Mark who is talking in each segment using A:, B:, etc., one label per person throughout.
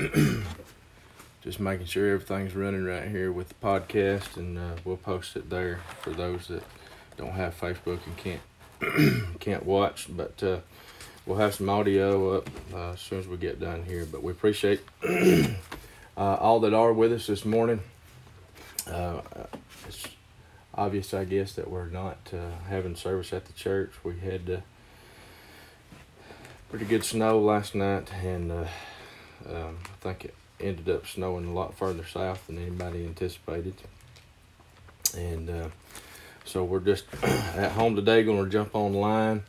A: just making sure everything's running right here with the podcast, and uh, we'll post it there for those that don't have Facebook and can't can't watch. But uh, we'll have some audio up uh, as soon as we get done here. But we appreciate uh, all that are with us this morning. Uh, it's obvious, I guess, that we're not uh, having service at the church. We had pretty good snow last night, and um, I think it ended up snowing a lot further south than anybody anticipated. And uh, so we're just at home today, going to jump online.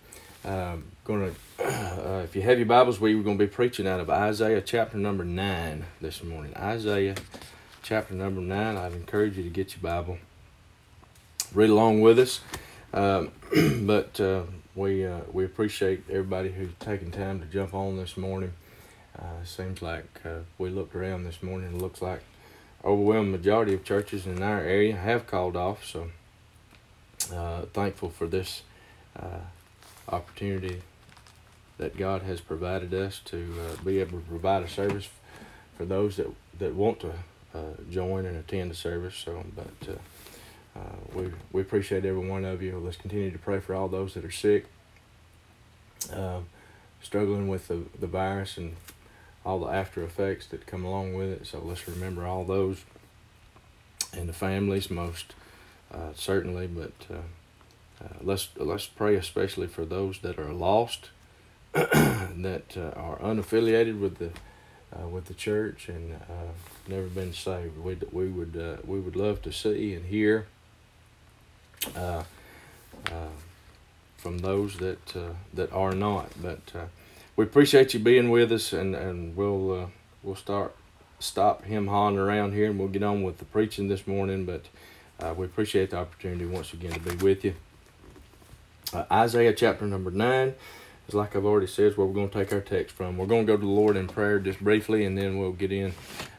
A: Um, going to, uh, if you have your Bibles, we were going to be preaching out of Isaiah chapter number nine this morning. Isaiah chapter number nine. I'd encourage you to get your Bible, read along with us. Um, but uh, we uh, we appreciate everybody who's taking time to jump on this morning. Uh, seems like uh, we looked around this morning. It looks like overwhelming majority of churches in our area have called off. So uh, thankful for this uh, opportunity that God has provided us to uh, be able to provide a service for those that that want to uh, join and attend the service. So, but we we appreciate every one of you. Let's continue to pray for all those that are sick. Struggling with the, the virus and all the after effects that come along with it. So let's remember all those and the families most uh, certainly, but uh, uh, let's let's pray especially for those that are lost, that uh, are unaffiliated with the uh, with the church and uh, never been saved. We we would we would love to see and hear from those that that are not, but we appreciate you being with us, and and we'll uh, we'll start stop him hawing around here, and we'll get on with the preaching this morning. But uh, we appreciate the opportunity once again to be with you. Uh, Isaiah chapter number nine is like I've already said, where we're going to take our text from. We're going to go to the Lord in prayer just briefly, and then we'll get in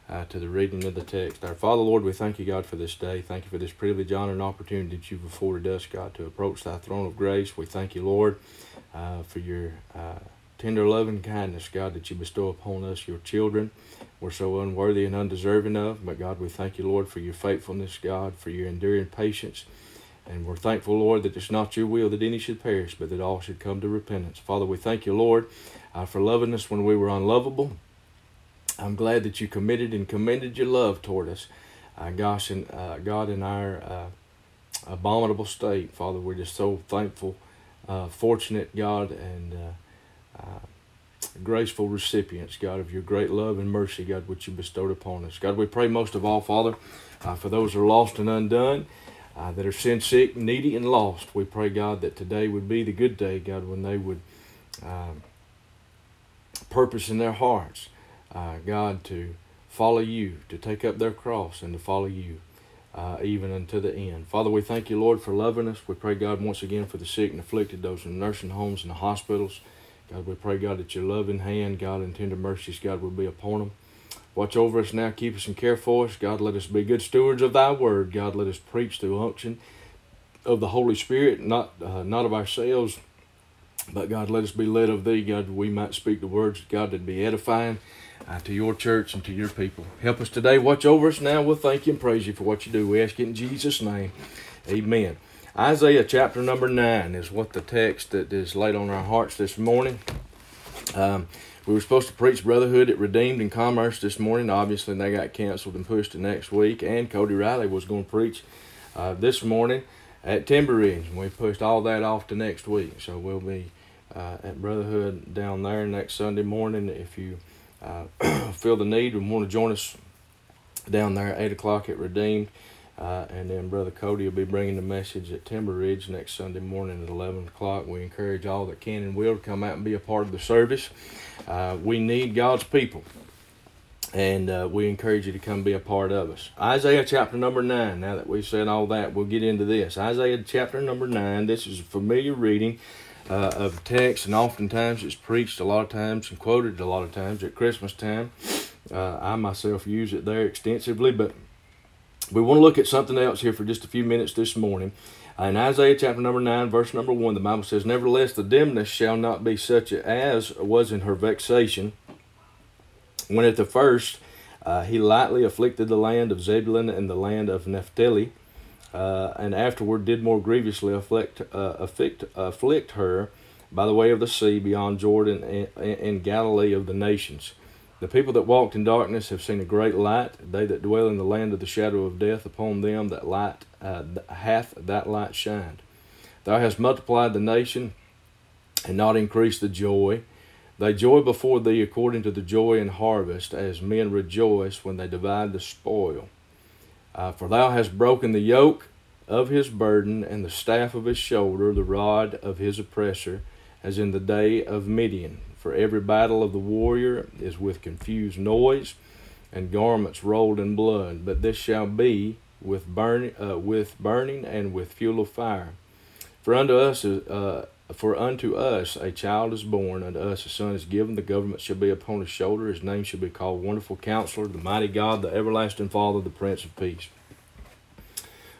A: uh, to the reading of the text. Our Father, Lord, we thank you, God, for this day. Thank you for this privilege, honor, and opportunity that you've afforded us, God, to approach thy throne of grace. We thank you, Lord, uh, for your uh, tender love and kindness, God, that you bestow upon us, your children. We're so unworthy and undeserving of, but God, we thank you, Lord, for your faithfulness, God, for your enduring patience. And we're thankful, Lord, that it's not your will that any should perish, but that all should come to repentance. Father, we thank you, Lord, uh, for loving us when we were unlovable. I'm glad that you committed and commended your love toward us. Uh, gosh, and uh, God, in our uh, abominable state, Father, we're just so thankful, uh, fortunate, God, and uh, graceful recipients, God, of your great love and mercy, God, which you bestowed upon us. God, we pray most of all, Father, uh, for those who are lost and undone, uh, that are sin sick, needy, and lost. We pray, God, that today would be the good day, God, when they would uh, purpose in their hearts, uh, God, to follow you, to take up their cross, and to follow you. Uh, even unto the end. Father, we thank you, Lord, for loving us. We pray, God, once again for the sick and afflicted, those in nursing homes and the hospitals. God, we pray, God, that your loving hand, God, and tender mercies, God, will be upon them. Watch over us now, keep us and care for us. God, let us be good stewards of thy word. God, let us preach through unction of the Holy Spirit, not uh, not of ourselves, but God, let us be led of thee, God, we might speak the words, God, that be edifying uh, to your church and to your people. Help us today. Watch over us now. We'll thank you and praise you for what you do. We ask it in Jesus' name. Amen. Isaiah chapter number 9 is what the text that is laid on our hearts this morning. Um, we were supposed to preach Brotherhood at Redeemed and Commerce this morning. Obviously, they got canceled and pushed to next week. And Cody Riley was going to preach uh, this morning at Timber Ridge. And we pushed all that off to next week. So we'll be uh, at Brotherhood down there next Sunday morning. If you uh, feel the need and want to join us down there at 8 o'clock at Redeemed, uh, and then Brother Cody will be bringing the message at Timber Ridge next Sunday morning at 11 o'clock. We encourage all that can and will to come out and be a part of the service. Uh, we need God's people, and uh, we encourage you to come be a part of us. Isaiah chapter number 9. Now that we've said all that, we'll get into this. Isaiah chapter number 9. This is a familiar reading. Uh, of text, and oftentimes it's preached a lot of times and quoted a lot of times at Christmas time. Uh, I myself use it there extensively, but we want to look at something else here for just a few minutes this morning. In Isaiah chapter number 9, verse number 1, the Bible says, Nevertheless, the dimness shall not be such as was in her vexation, When at the first uh, he lightly afflicted the land of Zebulun and the land of Naphtali, uh, and afterward did more grievously afflict, uh, afflict, afflict her by the way of the sea beyond Jordan in Galilee of the nations. The people that walked in darkness have seen a great light. They that dwell in the land of the shadow of death, upon them that light uh, hath that light shined. Thou hast multiplied the nation and not increased the joy. They joy before thee according to the joy in harvest, as men rejoice when they divide the spoil. Uh, for thou hast broken the yoke of his burden and the staff of his shoulder, the rod of his oppressor, as in the day of Midian. For every battle of the warrior is with confused noise and garments rolled in blood. But this shall be with burning, uh, with burning and with fuel of fire. For unto us, uh, for unto us a child is born, unto us a son is given. The government shall be upon his shoulder. His name shall be called Wonderful Counselor, the Mighty God, the Everlasting Father, the Prince of Peace.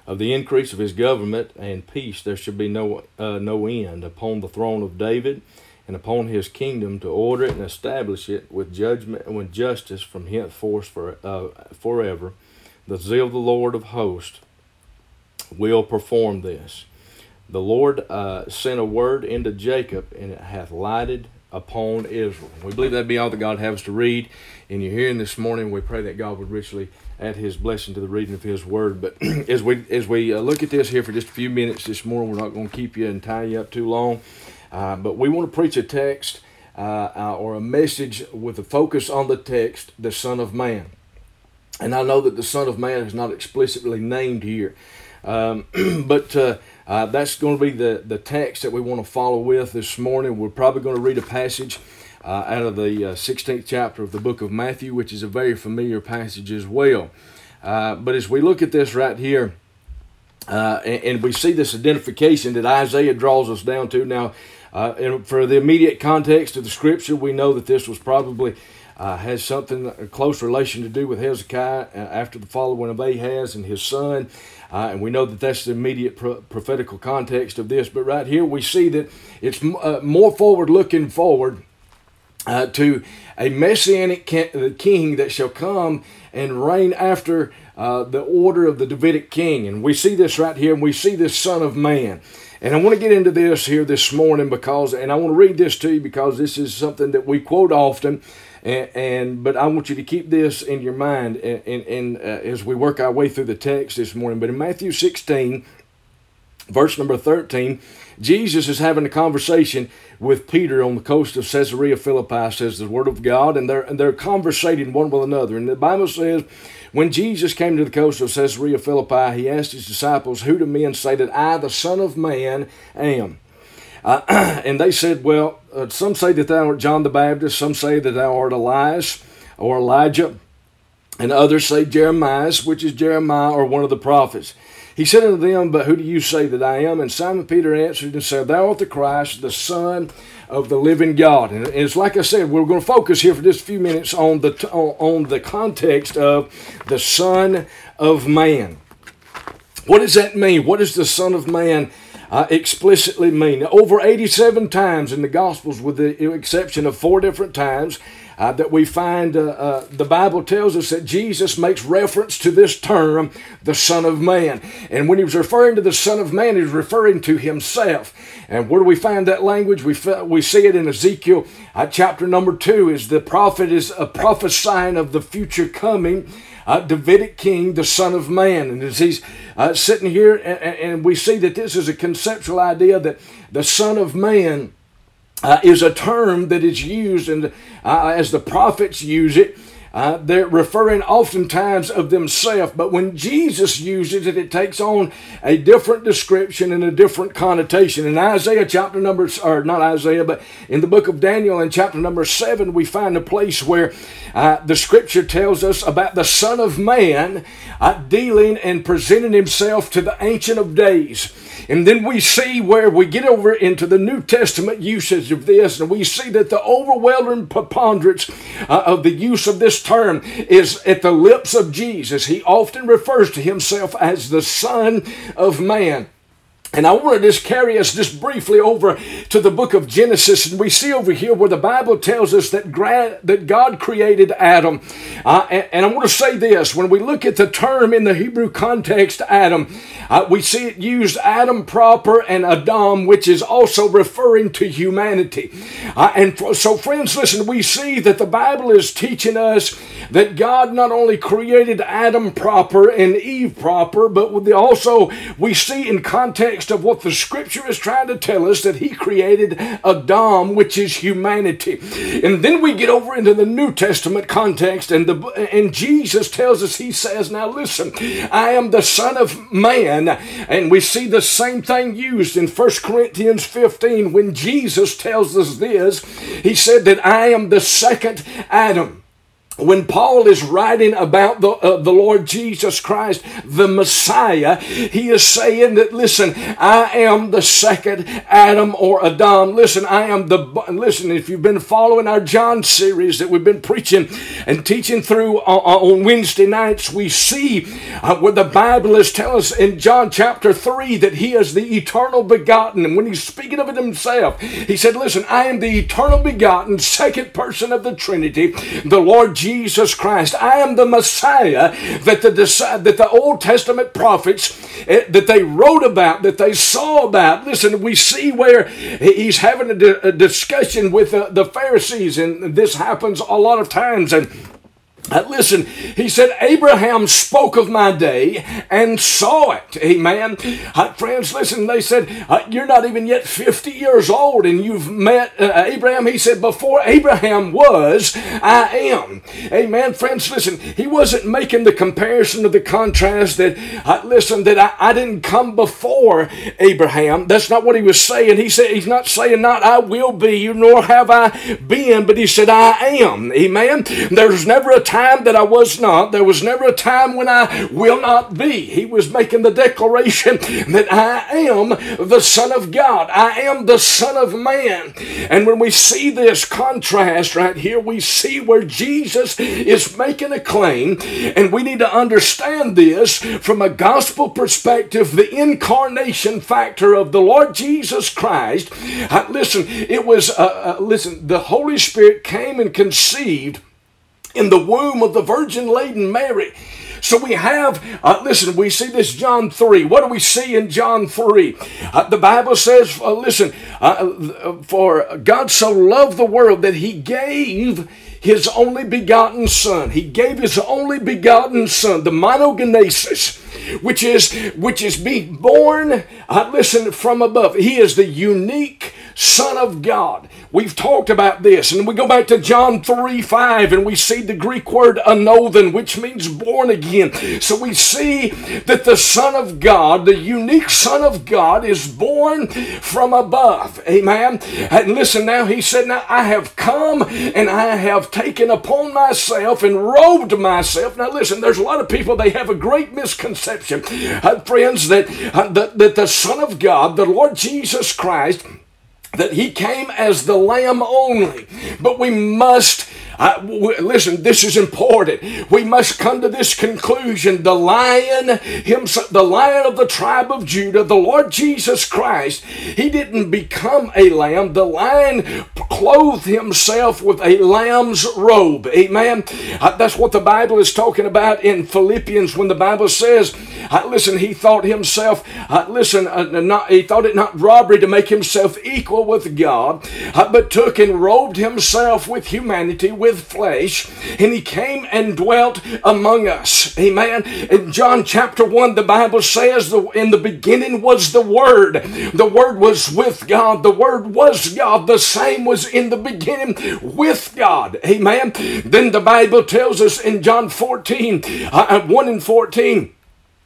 A: Of the increase of his government and peace there shall be no uh, no end upon the throne of David and upon his kingdom to order it and establish it with judgment and with justice from henceforth for uh, forever. The zeal of the Lord of hosts will perform this. The Lord uh, sent a word into Jacob, and it hath lighted upon Israel. We believe that be all that God has to read in your hearing this morning. We pray that God would richly add His blessing to the reading of His Word. But as we as we uh, look at this here for just a few minutes this morning, we're not going to keep you and tie you up too long. Uh, but we want to preach a text uh, uh, or a message with a focus on the text, the Son of Man. And I know that the Son of Man is not explicitly named here. Um, but uh, uh, that's going to be the, the text that we want to follow with this morning. We're probably going to read a passage uh, out of the 16th uh, chapter of the book of Matthew, which is a very familiar passage as well. But as we look at this right here, and, and, we see this identification that Isaiah draws us down to. Now, and for the immediate context of the scripture, we know that this was probably uh, has something a close relation to do with Hezekiah after the following of Ahaz and his son. Uh, and we know that that's the immediate pro- prophetical context of this. But right here we see that it's uh, more forward looking forward uh, to a messianic king that shall come and reign after uh, the order of the Davidic king. And we see this right here, and we see this Son of Man. And I want to get into this here this morning because, and I want to read this to you because this is something that we quote often. And, and, but I want you to keep this in your mind and, and, and uh, as we work our way through the text this morning. But in Matthew 16, verse number 13, Jesus is having a conversation with Peter on the coast of Caesarea Philippi, says the Word of God, and they're, and they're conversating one with another. And the Bible says, when Jesus came to the coast of Caesarea Philippi, he asked his disciples, Who do men say that I, the Son of Man, am? Uh, and they said, Well, uh, some say that thou art John the Baptist, some say that thou art Elias or Elijah, and others say Jeremiah, which is Jeremiah or one of the prophets. He said unto them, But who do you say that I am? And Simon Peter answered and said, Thou art the Christ, the Son of the living God. And it's like I said, we're going to focus here for just a few minutes on the on the context of the Son of Man. What does that mean? What does the Son of Man uh, explicitly mean. Over 87 times in the Gospels, with the exception of four different times, uh, that we find uh, uh, the Bible tells us that Jesus makes reference to this term, the Son of Man. And when he was referring to the Son of Man, he was referring to himself. And where do we find that language? We, we see it in Ezekiel uh, chapter number two, is the prophet is a prophesying of the future coming uh, Davidic king, the Son of Man. And as he's uh, sitting here, and, and, we see that this is a conceptual idea that the Son of Man uh, is a term that is used, and uh, as the prophets use it, uh, they're referring oftentimes of themselves, but when Jesus uses it, it takes on a different description and a different connotation. In Isaiah chapter number, or not Isaiah, but in the book of Daniel in chapter number seven, we find a place where uh, the scripture tells us about the Son of Man uh, dealing and presenting himself to the Ancient of Days. And then we see where we get over into the New Testament usage of this, and we see that the overwhelming preponderance uh, of the use of this term is at the lips of Jesus. He often refers to himself as the Son of Man.
B: And I want to just carry us just briefly over to the book of Genesis, and we see over here where the Bible tells us that, gra- that God created Adam. Uh, and, and, I want to say this when we look at the term in the Hebrew context, Adam, uh, we see it used Adam proper and Adam, which is also referring to humanity. Uh, and for, so, friends, listen, we see that the Bible is teaching us that God not only created Adam proper and Eve proper, but also we see in context context of what the scripture is trying to tell us that he created Adam, which is humanity. And then we get over into the New Testament context, and the and Jesus tells us, he says, Now listen, I am the Son of Man. And we see the same thing used in 1 Corinthians 15 when Jesus tells us this. He said that I am the second Adam when Paul is writing about the, uh, the Lord Jesus Christ, the Messiah, he is saying that, listen, I am the second Adam or Adam. Listen, I am the, listen, if you've been following our John series that we've been preaching and teaching through uh, uh on Wednesday nights, we see uh, where the Bible is telling us in John chapter 3 that he is the eternal begotten. And when he's speaking of it himself, he said, listen, I am the eternal begotten, second person of the Trinity, the Lord Jesus Christ. I am the Messiah that the that the Old Testament prophets eh, that they wrote about, that they saw about. Listen, we see where he's having a, a discussion with the, the Pharisees, and this happens a lot of times, and uh, listen, he said, Abraham spoke of my day and saw it. Amen. Uh, friends, listen, they said, uh, You're not even yet 50 years old and you've met uh, Abraham. He said, Before Abraham was, I am. Amen. Friends, listen, he wasn't making the comparison of the contrast that, uh, listen, that I, I didn't come before Abraham. That's not what he was saying. He said, He's not saying, Not I will be, nor have I been, but he said, I am. Amen. There's never a time that I was not. There was never a time when I will not be. He was making the declaration that I am the Son of God. I am the Son of Man. And when we see this contrast right here, we see where Jesus is making a claim, and we need to understand this from a gospel perspective the incarnation factor of the Lord Jesus Christ. Uh, listen, it was, uh, uh, listen, the Holy Spirit came and conceived in the womb of the virgin laden Mary. So we have, uh, listen, we see this John 3. What do we see in John 3? Uh, the Bible says, uh, listen, uh, for God so loved the world that he gave his only begotten son. He gave his only begotten son, the monogenesis, which is which is being born, uh, listen, from above. He is the unique Son of God. We've talked about this, and we go back to John 3 5, and we see the Greek word anothen, which means born again. So we see that the Son of God, the unique Son of God, is born from above. Amen. And listen now, he said, Now I have come and I have taken upon myself and robed myself. Now listen, there's a lot of people, they have a great misconception, uh, friends, that, uh, that, that the Son of God, the Lord Jesus Christ, that he came as the lamb only. But we must I, w- listen, this is important. We must come to this conclusion. The lion, himself, the lion of the tribe of Judah, the Lord Jesus Christ, he didn't become a lamb. The lion clothed himself with a lamb's robe. Amen. Uh, that's what the Bible is talking about in Philippians when the Bible says, uh, listen, he thought himself, uh, listen, uh, not, he thought it not robbery to make himself equal with God, uh, but took and robed himself with humanity, with flesh, and he came and dwelt among us. Amen. In John chapter 1, the Bible says, In the beginning was the Word. The Word was with God. The Word was God. The same was in the beginning with God. Amen. Then the Bible tells us in John 14, uh, 1 and 14,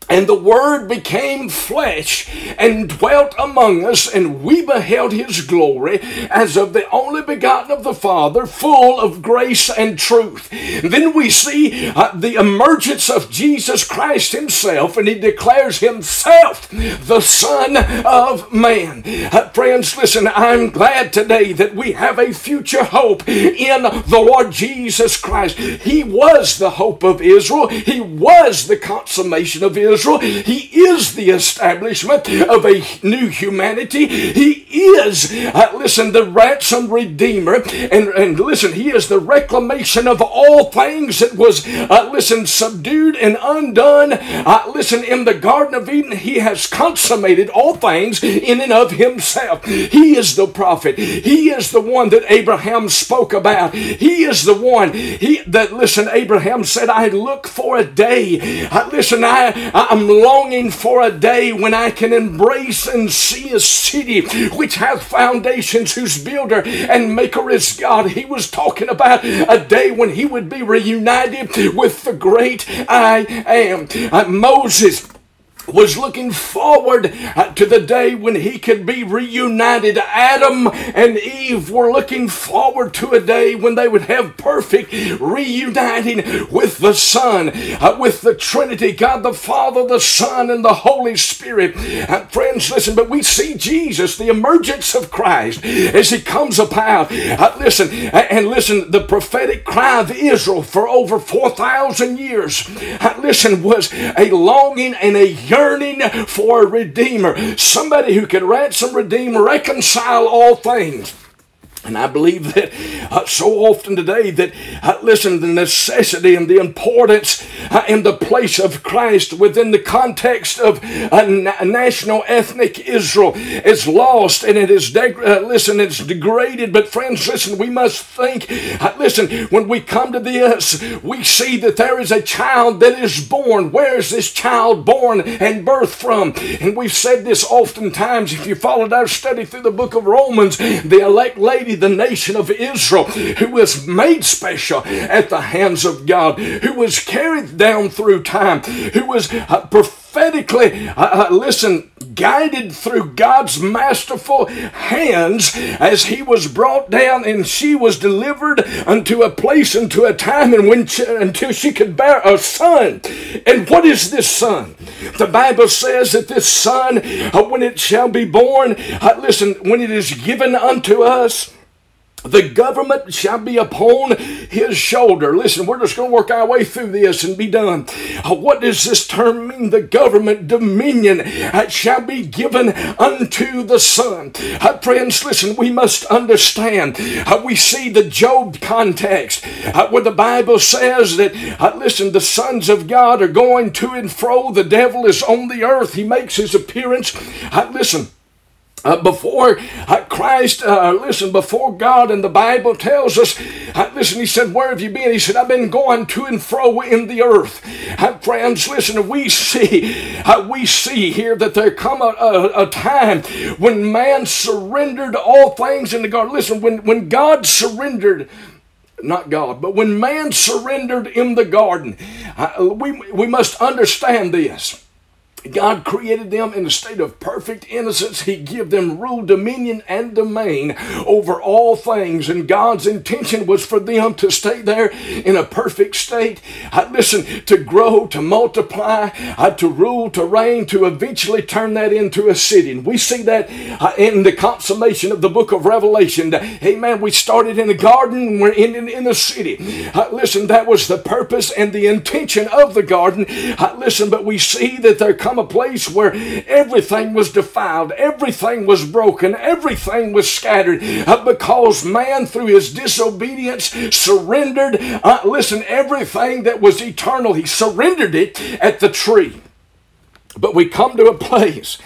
B: and the Word became flesh and dwelt among us, and we beheld his glory as of the only begotten of the Father, full of grace and truth. Then we see uh, the emergence of Jesus Christ himself, and he declares himself the Son of Man. Uh, friends, listen, I'm glad today that we have a future hope in the Lord Jesus Christ. He was the hope of Israel, he was the consummation of Israel. Israel. He is the establishment of a new humanity. He is, uh, listen, the ransom redeemer. And, and listen, he is the reclamation of all things that was, uh, listen, subdued and undone. Uh, listen, in the Garden of Eden, he has consummated all things in and of himself. He is the prophet. He is the one that Abraham spoke about. He is the one he, that, listen, Abraham said, I look for a day. Uh, listen, I, I'm longing for a day when I can embrace and see a city which hath foundations, whose builder and maker is God. He was talking about a day when he would be reunited with the great I am. Uh, Moses was looking forward to the day when he could be reunited. Adam and Eve were looking forward to a day when they would have perfect reuniting with the Son, uh, with the Trinity, God the Father, the Son, and the Holy Spirit. Uh, friends, listen, but we see Jesus, the emergence of Christ, as he comes about. Uh, listen, and listen, the prophetic cry of Israel for over 4,000 years, listen, was a longing and a yearning for a Redeemer, somebody who could ransom, redeem, reconcile all things. And I believe that uh, so often today that, uh, listen, the necessity and the importance uh, and the place of Christ within the context of na- national ethnic Israel is lost and it is, deg- uh, listen, it's degraded. But friends, listen, we must think, uh, listen, when we come to this, we see that there is a child that is born. Where is this child born and birthed from? And we've said this oftentimes. If you followed our study through the book of Romans, the elect lady the nation of Israel, who was made special at the hands of God, who was carried down through time, who was uh, prophetically, uh, uh, listen, guided through God's masterful hands as he was brought down and she was delivered unto a place, unto a time, and when she, until she could bear a son. And what is this son? The Bible says that this son, uh, when it shall be born, uh, listen, when it is given unto us, the government shall be upon his shoulder. Listen, we're just going to work our way through this and be done. Uh, what does this term mean? The government dominion uh, shall be given unto the Son. Uh, friends, listen, we must understand. We see the Job context where the Bible says that, listen, the sons of God are going to and fro. The devil is on the earth. He makes his appearance. listen, uh, before uh, Christ, uh, listen, before God and the Bible tells us, uh, listen, he said, Where have you been? He said, I've been going to and fro in the earth. Uh, friends, listen, we see, uh, we see here that there come a, a, a, time when man surrendered all things in the garden. Listen, when, when God surrendered, not God, but when man surrendered in the garden, we, we must understand this God created them in a state of perfect innocence. He gave them rule, dominion, and domain over all things. And God's intention was for them to stay there in a perfect state. I listen, to grow, to multiply, uh, to rule, to reign, to eventually turn that into a city. And we see that uh, in the consummation of the book of Revelation. Amen. We started in the garden, we're ending in the city. Uh, listen, that was the purpose and the intention of the garden. listen, but we see that there comes a place where everything was defiled, everything was broken, everything was scattered uh, because man, through his disobedience, surrendered. Uh, listen, everything that was eternal, he surrendered it at the tree. But we come to a place.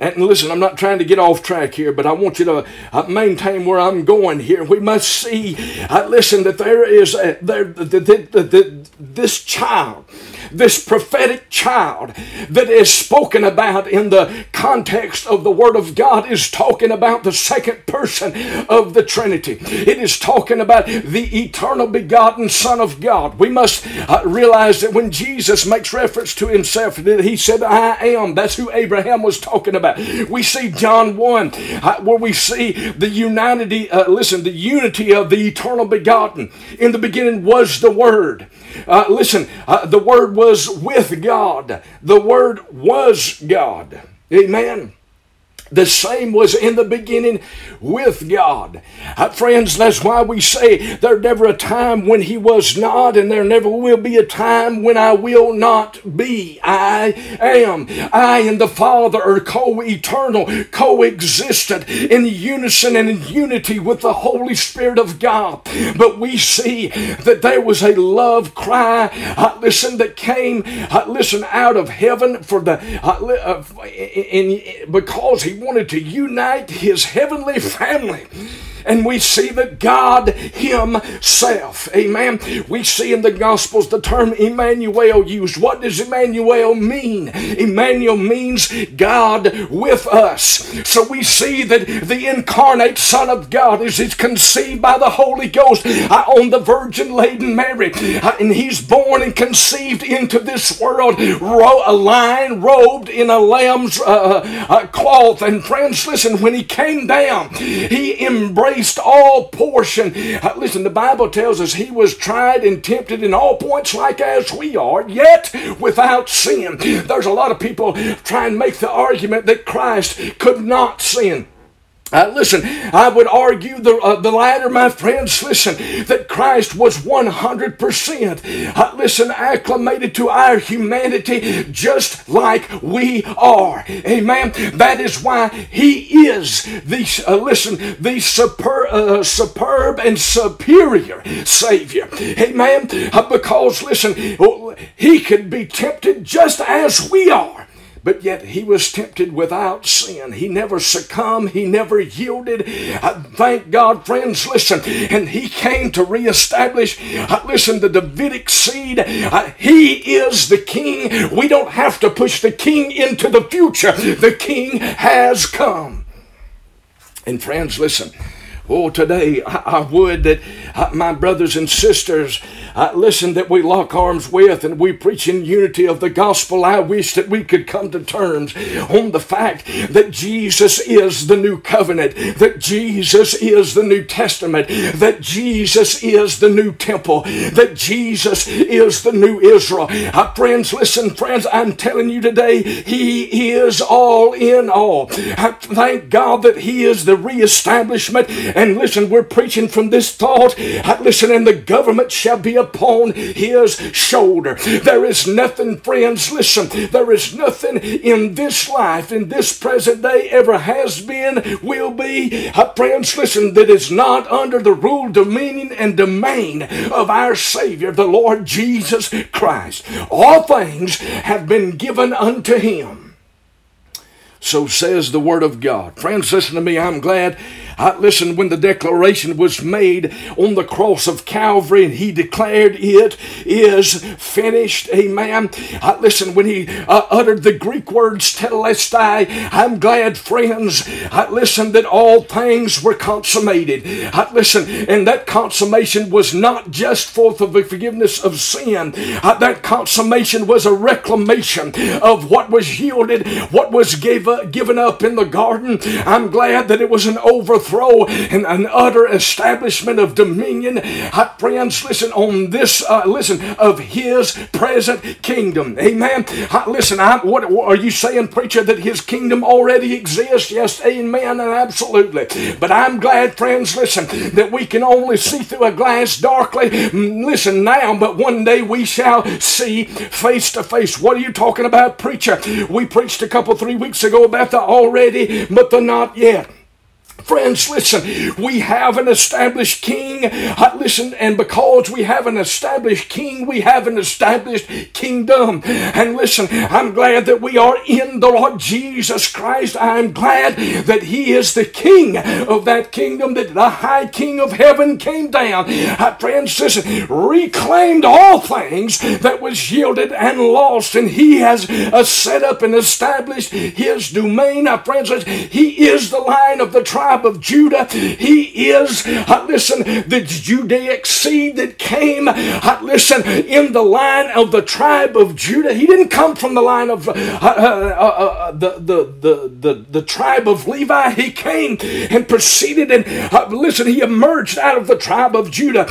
B: And listen, I'm not trying to get off track here, but I want you to uh, maintain where I'm going here. We must see, uh, listen, that there is a, there, the, the, the, this child this prophetic child that is spoken about in the context of the Word of God is talking about the second person of the Trinity. It is talking about the eternal begotten Son of God. We must uh, realize that when Jesus makes reference to himself, that he said, I am. That's who Abraham was talking about. We see John 1, uh, where we see the unity, uh, listen, the unity of the eternal begotten. In the beginning was the Word. Uh, listen, uh, the Word was with God. The Word was God. Amen. The same was in the beginning with God. Uh, friends, that's why we say there never a time when He was not, and there never will be a time when I will not be. I am. I and the Father are co eternal, coexistent in unison and in unity with the Holy Spirit of God. But we see that there was a love cry, uh, listen, that came, uh, listen, out of heaven for the, uh, uh in, in, because He wanted to unite his heavenly family. And we see that God Himself, amen. We see in the Gospels the term Emmanuel used. What does Emmanuel mean? Emmanuel means God with us. So we see that the incarnate Son of God is, conceived by the Holy Ghost uh, on the Virgin laden Mary. Uh, and He's born and conceived into this world, a lion robed in a lamb's uh, uh, cloth. And friends, listen, when He came down, He embraced all portion. Uh, listen, the Bible tells us he was tried and tempted in all points like as we are, yet without sin. There's a lot of people trying to make the argument that Christ could not sin. Uh, listen, I would argue the, uh, the latter, my friends. Listen, that Christ was 100%, uh, listen, acclimated to our humanity just like we are. Amen. That is why He is the, uh, listen, the super, uh, superb and superior Savior. Amen. Uh, because, listen, He could be tempted just as we are. But yet he was tempted without sin. He never succumbed. He never yielded. Uh, thank God, friends, listen. And he came to reestablish, uh, listen, the Davidic seed. Uh, he is the king. We don't have to push the king into the future. The king has come. And friends, listen. Oh, today I, I would that uh, my brothers and sisters uh, listen, that we lock arms with and we preach in unity of the gospel. I wish that we could come to terms on the fact that Jesus is the new covenant, that Jesus is the New Testament, that Jesus is the new temple, that Jesus is the new Israel. Uh, friends, listen, friends, I'm telling you today, He is all in all. Thank God that He is the reestablishment. And listen, we're preaching from this thought. Listen, and the government shall be a upon his shoulder. There is nothing, friends, listen, there is nothing in this life, in this present day, ever has been, will be, uh, friends, listen, that is not under the rule, dominion, and domain of our Savior, the Lord Jesus Christ. All things have been given unto him. So says the Word of God. Friends, listen to me. I'm glad I, listen, when the declaration was made on the cross of Calvary and he declared it is finished, amen. I, listen, when he uh, uttered the Greek words tetelestai, I'm glad, friends, I, listen, that all things were consummated. I, listen, and that consummation was not just for the forgiveness of sin, I, that consummation was a reclamation of what was yielded, what was gave, uh, given up in the garden. I'm glad that it was an overthrow overthrow and an utter establishment of dominion. Friends, listen on this, uh, listen, of his present kingdom. Amen. Listen, I, what, what, are you saying, preacher, that his kingdom already exists? Yes, amen, and absolutely. But I'm glad, friends, listen, that we can only see through a glass darkly. Mm, listen now, but one day we shall see face to face. What are you talking about, preacher? We preached a couple, three weeks ago about the already, but the not yet. Friends, listen, we have an established king. Uh, listen, and because we have an established king, we have an established kingdom. And listen, I'm glad that we are in the Lord Jesus Christ. I'm glad that He is the king of that kingdom, that the high king of heaven came down. Uh, friends, listen, reclaimed all things that was yielded and lost, and He has uh, set up and established His domain. Friends, listen, He is the line of the tribe tribe of Judah. He is, uh, listen, the Judaic seed that came, uh, listen, in the line of the tribe of Judah. He didn't come from the line of uh, uh, uh, the, the, the, the, the tribe of Levi. He came and proceeded and, listen, he emerged out of the tribe of Judah,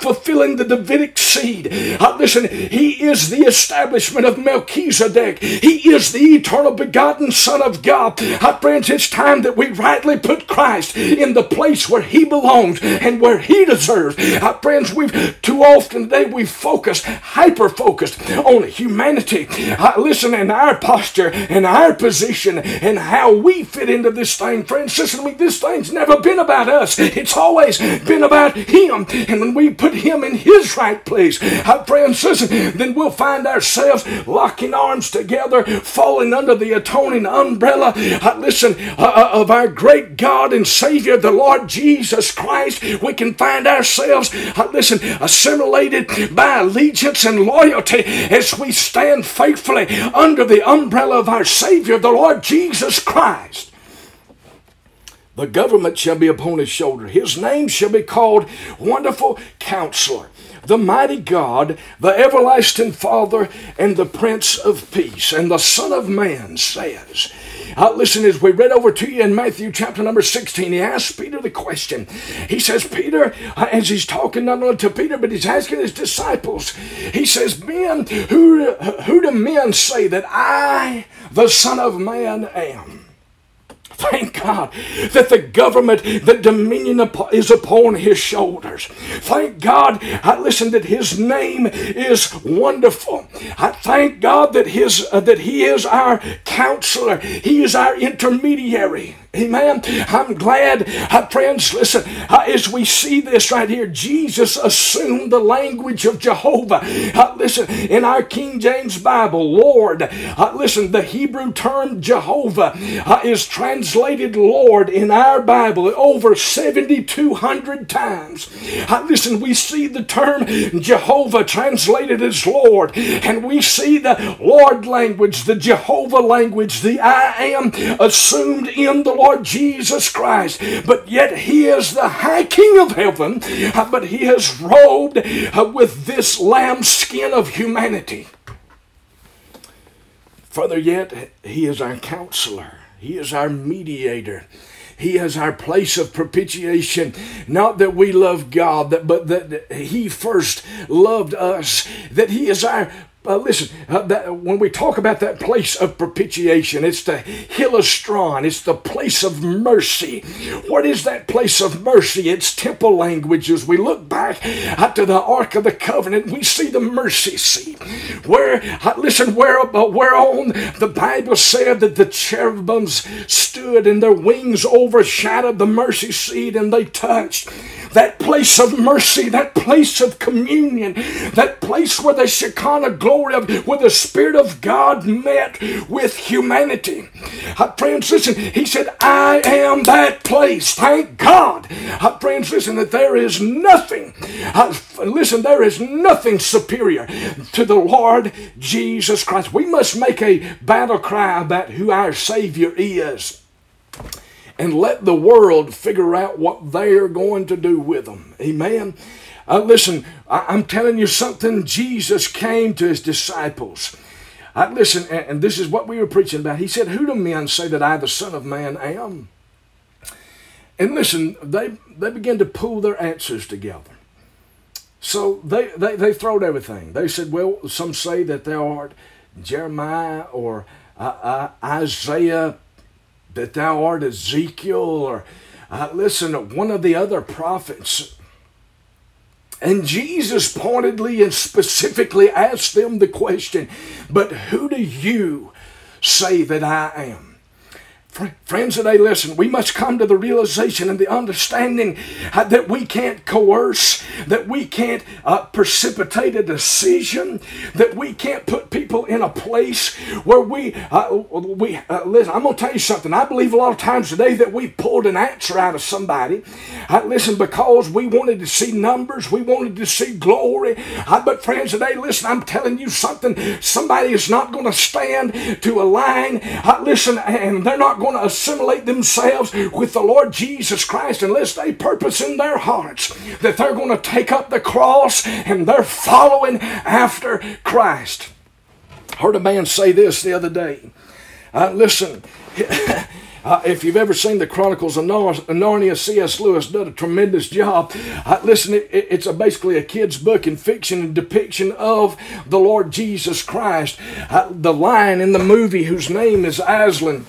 B: fulfilling the Davidic seed. listen, he is the establishment of Melchizedek. He is the eternal begotten Son of God. friends, it's time that we rightly put Christ in the place where he belongs and where he deserves. friends, we've too often today we focus, hyper focused on humanity. Uh, listen, in our posture and our position and how we fit into this thing, friends. Listen me, this thing's never been about us. It's always been about Him. And when we put Him in His right place, uh, friends, listen, then we'll find ourselves locking arms together, falling under the atoning umbrella. Uh, listen, uh, uh of our great God and Savior, the Lord Jesus Christ. We can find ourselves, uh, listen, assimilated by allegiance and loyalty as we stand faithfully under the umbrella of our Savior, the Lord Jesus Christ. The government shall be upon his shoulder. His name shall be called Wonderful Counselor, the Mighty God, the Everlasting Father, and the Prince of Peace. And the Son of Man says, uh, listen, as we read over to you in Matthew chapter number 16, he asks Peter the question. He says, Peter, uh, as he's talking not only to Peter, but he's asking his disciples, he says, Men, who, who do men say that I, the Son of Man, am? Thank God that the government, the dominion is upon his shoulders. Thank God, I listen that his name is wonderful. I thank God that his uh, that he is our counselor. He is our intermediary. Amen. I'm glad, uh, friends, listen, uh, as we see this right here, Jesus assumed the language of Jehovah. Uh, listen, in our King James Bible, Lord, uh, listen, the Hebrew term Jehovah uh, is translated Lord in our Bible over 7,200 times. Uh, listen, we see the term Jehovah translated as Lord, and we see the Lord language, the Jehovah language, the I am assumed in the Lord Jesus Christ. But yet he is the high king of heaven, but he is robed uh, with this lamb skin of humanity. Further yet, he is our counselor. He is our mediator. He is our place of propitiation. Not that we love God, but that He first loved us. That He is our uh, listen, uh, that, when we talk about that place of propitiation, it's the hilasterion, it's the place of mercy. What is that place of mercy? It's temple language. As we look back uh, to the Ark of the Covenant, we see the mercy seat. Where, uh, listen, where, uh, whereon the Bible said that the cherubims stood and their wings overshadowed the mercy seat and they touched that place of mercy, that place of communion, that place where the Shekinah glory of, where the Spirit of God met with humanity. Uh, friends, listen, he said, I am that place. Thank God. Uh, friends, listen, that there is nothing, uh, listen, there is nothing superior to the Lord Jesus Christ. We must make a battle cry about who our Savior is and let the world figure out what they're going to do with them. Amen. Uh, listen, I, am telling you something. Jesus came to his disciples. Uh, listen, and, and this is what we were preaching about. He said, Who do men say that I, the Son of Man, am? And listen, they, they begin to pull their answers together. So they, they, they throwed everything. They said, Well, some say that thou art Jeremiah or uh, uh, Isaiah that thou art Ezekiel or uh, listen, one of the other prophets. And Jesus pointedly and specifically asked them the question, But who do you say that I am? Friends today, listen, we must come to the realization and the understanding uh, that we can't coerce, that we can't uh, precipitate a decision, that we can't put people in a place where we, uh, we uh, listen, I'm going to tell you something. I believe a lot of times today that we pulled an answer out of somebody. Uh, listen, because we wanted to see numbers, we wanted to see glory. Uh, but friends today, listen, I'm telling you something. Somebody is not going to stand to a line, listen, and they're not going to assimilate themselves with the Lord Jesus Christ unless they purpose in their hearts that they're going to take up the cross and they're following after Christ. I heard a man say this the other day. Uh, listen, Uh, if you've ever seen the Chronicles of Narnia, C.S. Lewis did a tremendous job. Uh, listen, it, it's a, basically a kid's book in fiction and depiction of the Lord Jesus Christ. Uh, the lion in the movie, whose name is Aslan,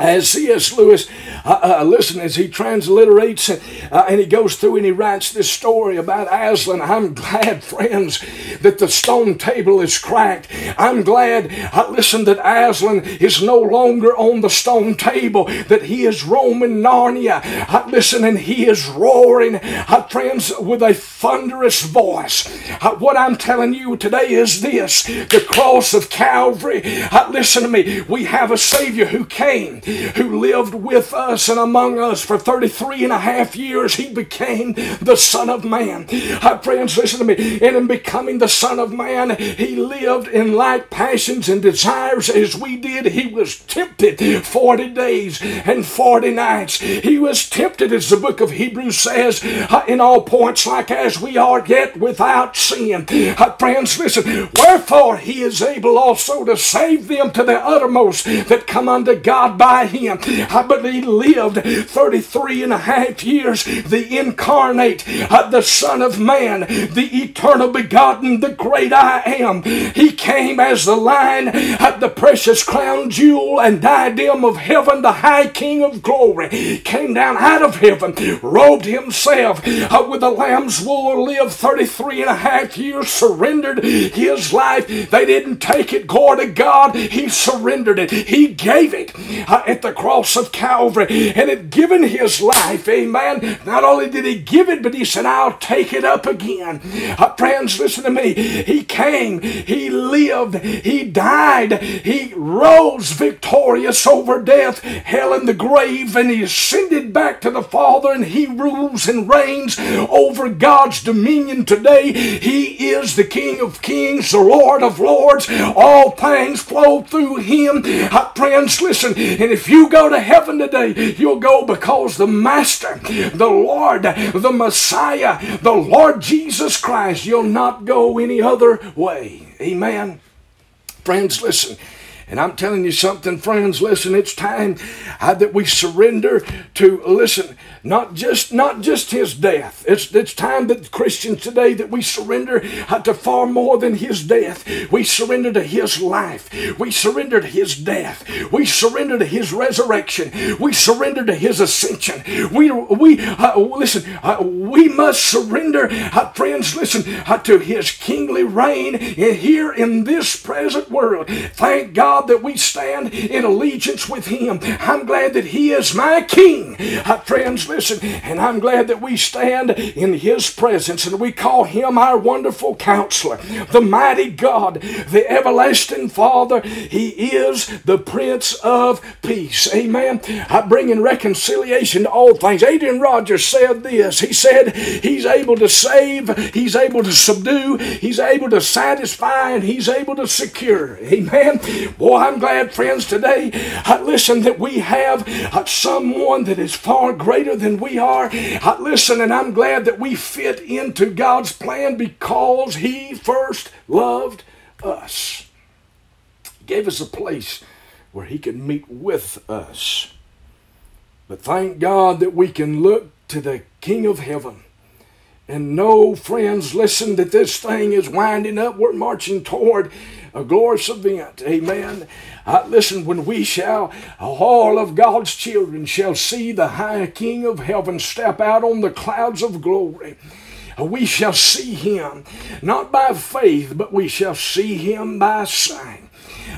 B: as C.S. Lewis, uh, uh, listen, as he transliterates uh, and he goes through and he writes this story about Aslan, I'm glad, friends, that the stone table is cracked. I'm glad, uh, listen, that Aslan is no longer on the stone table, that he is roaming Narnia. Uh, listen, and he is roaring, uh, friends, with a thunderous voice. what I'm telling you today is this the cross of Calvary. listen to me, we have a Savior who came who lived with us and among us for 33 and a half years, he became the Son of Man. Uh, friends, listen to me. And in becoming the Son of Man, he lived in like passions and desires as we did. He was tempted 40 days and 40 nights. He was tempted, as the book of Hebrews says, in all points, like as we are, yet without sin. Uh, friends, listen. Wherefore he is able also to save them to the uttermost that come unto God by by him. I believe lived 33 and a half years, the incarnate, uh, the Son of Man, the eternal begotten, the great I am. He came as the lion, uh, the precious crown jewel and diadem of heaven, the high king of glory, came down out of heaven, robed himself uh, with a lamb's wool, lived 33 and a half years, surrendered his life. They didn't take it, glory to God. He surrendered it. He gave it. Uh, at the cross of Calvary and had given his life. Amen. Not only did he give it, but he said, I'll take it up again. Uh, friends, listen to me. He came, he lived, he died, he rose victorious over death, hell, and the grave, and he ascended back to the Father, and he rules and reigns over God's dominion today. He is the King of kings, the Lord of lords. All things flow through him. Uh, friends, listen, and if you go to heaven today, you'll go because the Master, the Lord, the Messiah, the Lord Jesus Christ, you'll not go any other way. Amen. Friends, listen. And I'm telling you something, friends, listen, it's time uh, that we surrender to, listen, not just not just his death. It's, it's time that Christians today that we surrender uh, to far more than his death. We surrender to his life. We surrender to his death. We surrender to his resurrection. We surrender to his ascension. We, we uh, listen, uh, we must surrender, uh, friends, listen, uh, to his kingly reign here in this present world. Thank God that we stand in allegiance with Him. I'm glad that He is my King. Uh, friends, listen, and I'm glad that we stand in His presence and we call Him our wonderful counselor, the mighty God, the everlasting Father. He is the Prince of Peace. Amen. I bring in reconciliation to all things. Adrian Rogers said this. He said, He's able to save, He's able to subdue, He's able to satisfy, and He's able to secure. Amen. Boy, I'm glad, friends, today, uh, listen, that we have someone that is far greater than we are. Uh, listen, and I'm glad that we fit into God's plan because He first loved us. He gave us a place where He could meet with us. But thank God that we can look to the King of Heaven and know, friends, listen, that this thing is winding up. We're marching toward a glorious event. Amen. Uh, listen, when we shall, all of God's children shall see the high King of heaven step out on the clouds of glory we shall see him not by faith, but we shall see him by sight.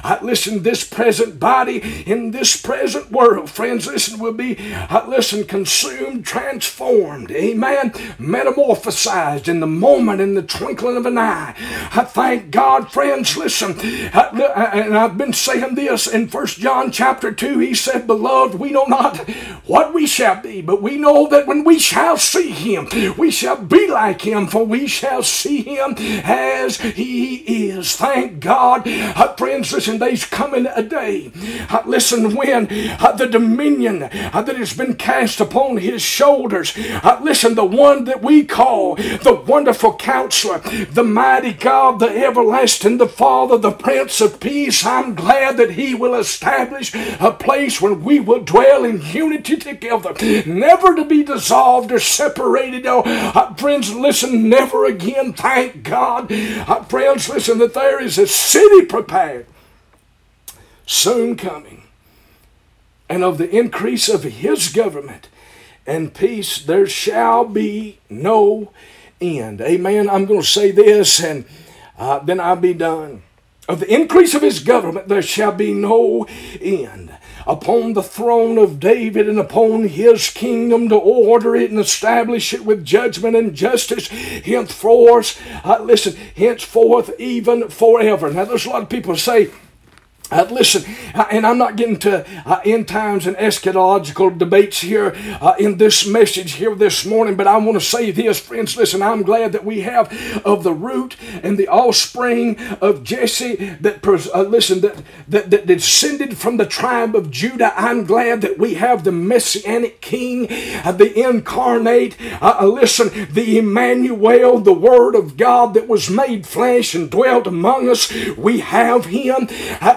B: Uh, listen, this present body in this present world, friends, listen, will be, uh, listen, consumed, transformed, amen, metamorphosized in the moment, in the twinkling of an eye. I thank God, friends, listen, uh, and I've been saying this in First John chapter 2, he said, Beloved, we know not what we shall be, but we know that when we shall see him, we shall be like him, for we shall see him as he is. Thank God, friends, listen, there's coming a day. Uh, listen, when uh, the dominion uh, that has been cast upon his shoulders, uh, listen, the one that we call the wonderful counselor, the mighty God, the everlasting, the Father, the Prince of Peace, I'm glad that he will establish a place where we will dwell in unity together, never to be dissolved or separated. Oh, uh, friends, listen, never again, thank God. Uh, friends, listen, that there is a city prepared, soon coming, and of the increase of his government and peace there shall be no end. Amen. I'm going to say this and uh, then I'll be done. Of the increase of his government there shall be no end upon the throne of David and upon his kingdom to order it and establish it with judgment and justice henceforth. Uh, listen, henceforth, even forever. Now, there's a lot of people say, uh, listen, uh, and I'm not getting to uh, end times and eschatological debates here uh, in this message here this morning, but I want to say this, friends. Listen, I'm glad that we have of the root and the offspring of Jesse that, uh, listen, that, that, that descended from the tribe of Judah. I'm glad that we have the Messianic King, uh, the incarnate, listen, the Emmanuel, the Word of God that was made flesh and dwelt among us. We have Him.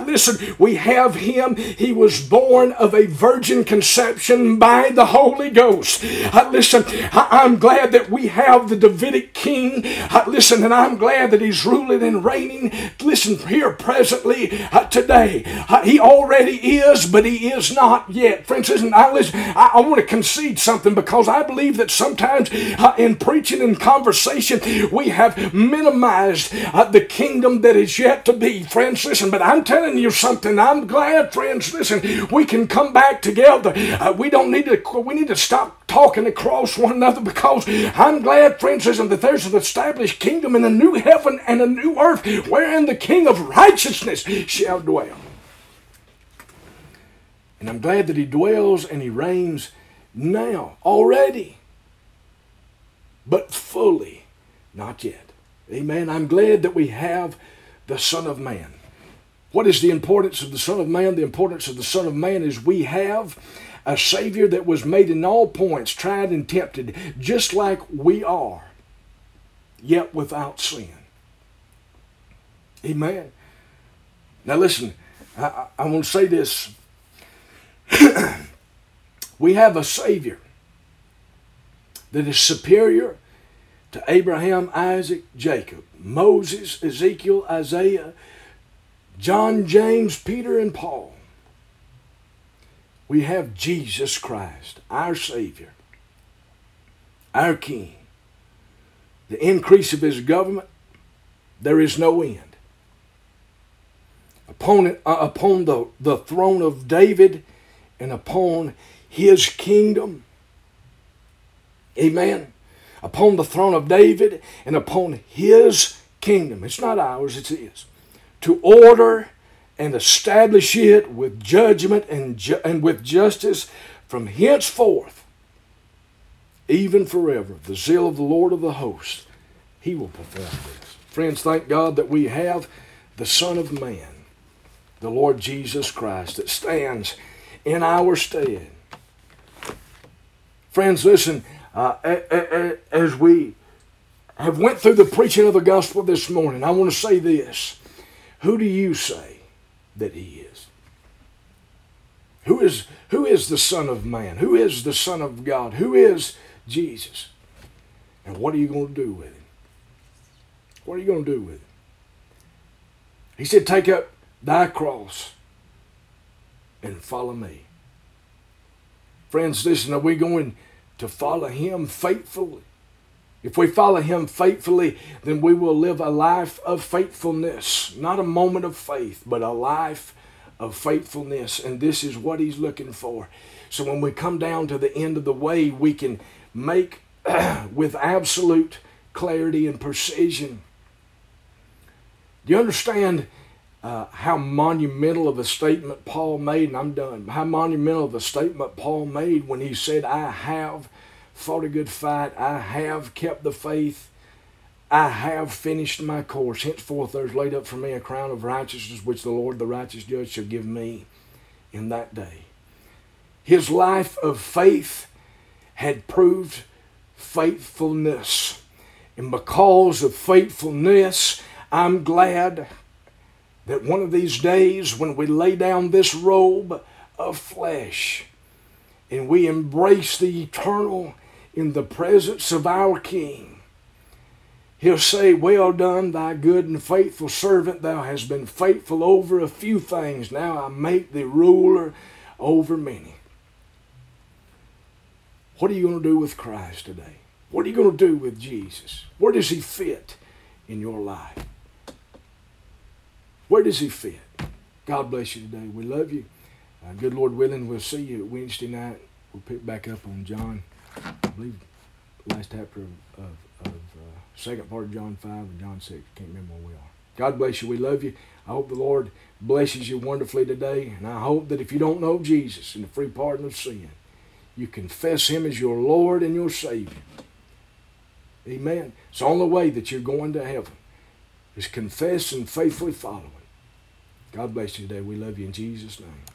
B: listen, Listen, we have him. He was born of a virgin conception by the Holy Ghost. Uh, listen, I, am glad that we have the Davidic king. Uh, listen, and I'm glad that he's ruling and reigning. Listen, here presently uh, today. Uh, he already is, but he is not yet. Friends, listen, I, listen, I, I want to concede something because I believe that sometimes uh, in preaching and conversation, we have minimized uh, the kingdom that is yet to be. Friends, listen, but I'm telling you something. I'm glad, friends. Listen, we can come back together. Uh, we don't need to. We need to stop talking across one another because I'm glad, friends, listen, that there's an established kingdom in a new heaven and a new earth wherein the King of righteousness shall dwell. And I'm glad that He dwells and He reigns now already, but fully not yet. Amen. I'm glad that we have the Son of Man. What is the importance of the Son of Man? The importance of the Son of Man is we have a Savior that was made in all points, tried and tempted, just like we are, yet without sin. Amen. Now listen, I, I want to say this. we have a Savior that is superior to Abraham, Isaac, Jacob, Moses, Ezekiel, Isaiah, John, James, Peter, and Paul. We have Jesus Christ, our Savior, our King. The increase of His government, there is no end. Upon, it, uh, upon the, the throne of David and upon His kingdom, amen. Upon the throne of David and upon His kingdom. It's not ours, it's His to order and establish it with judgment and, ju- and with justice from henceforth, even forever. The zeal of the Lord of the hosts, he will perform this. Friends, thank God that we have the Son of Man, the Lord Jesus Christ, that stands in our stead. Friends, listen, uh, as we have went through the preaching of the gospel this morning, I want to say this. Who do you say that he is? Who is, who is the Son of Man? Who is the Son of God? Who is Jesus? And what are you going to do with him? What are you going to do with him? He said, Take up thy cross and follow me. Friends, listen, are we going to follow him faithfully? If we follow Him faithfully, then we will live a life of faithfulness. Not a moment of faith, but a life of faithfulness. And this is what He's looking for. So when we come down to the end of the way, we can make with absolute clarity and precision. Do you understand uh, how monumental of a statement Paul made? And I'm done. How monumental of a statement Paul made when he said, I have fought a good fight. I have kept the faith. I have finished my course. Henceforth there's laid up for me a crown of righteousness, which the Lord, the righteous judge, shall give me in that day. His life of faith had proved faithfulness. And because of faithfulness, I'm glad that one of these days when we lay down this robe of flesh and we embrace the eternal in the presence of our King, He'll say, Well done, thy good and faithful servant. Thou hast been faithful over a few things. Now I make thee ruler over many. What are you going to do with Christ today? What are you going to do with Jesus? Where does he fit in your life? Where does he fit? God bless you today. We love you. Uh, good Lord willing, we'll see you Wednesday night. We'll pick back up on John, I believe, last chapter of, of, of uh, second part of John 5 and John 6. Can't remember where we are. God bless you. We love you. I hope the Lord blesses you wonderfully today. And I hope that if you don't know Jesus and the free pardon of sin, you confess Him as your Lord and your Savior. Amen. It's the only way that you're going to heaven is confess and faithfully follow Him. God bless you today. We love you in Jesus' name.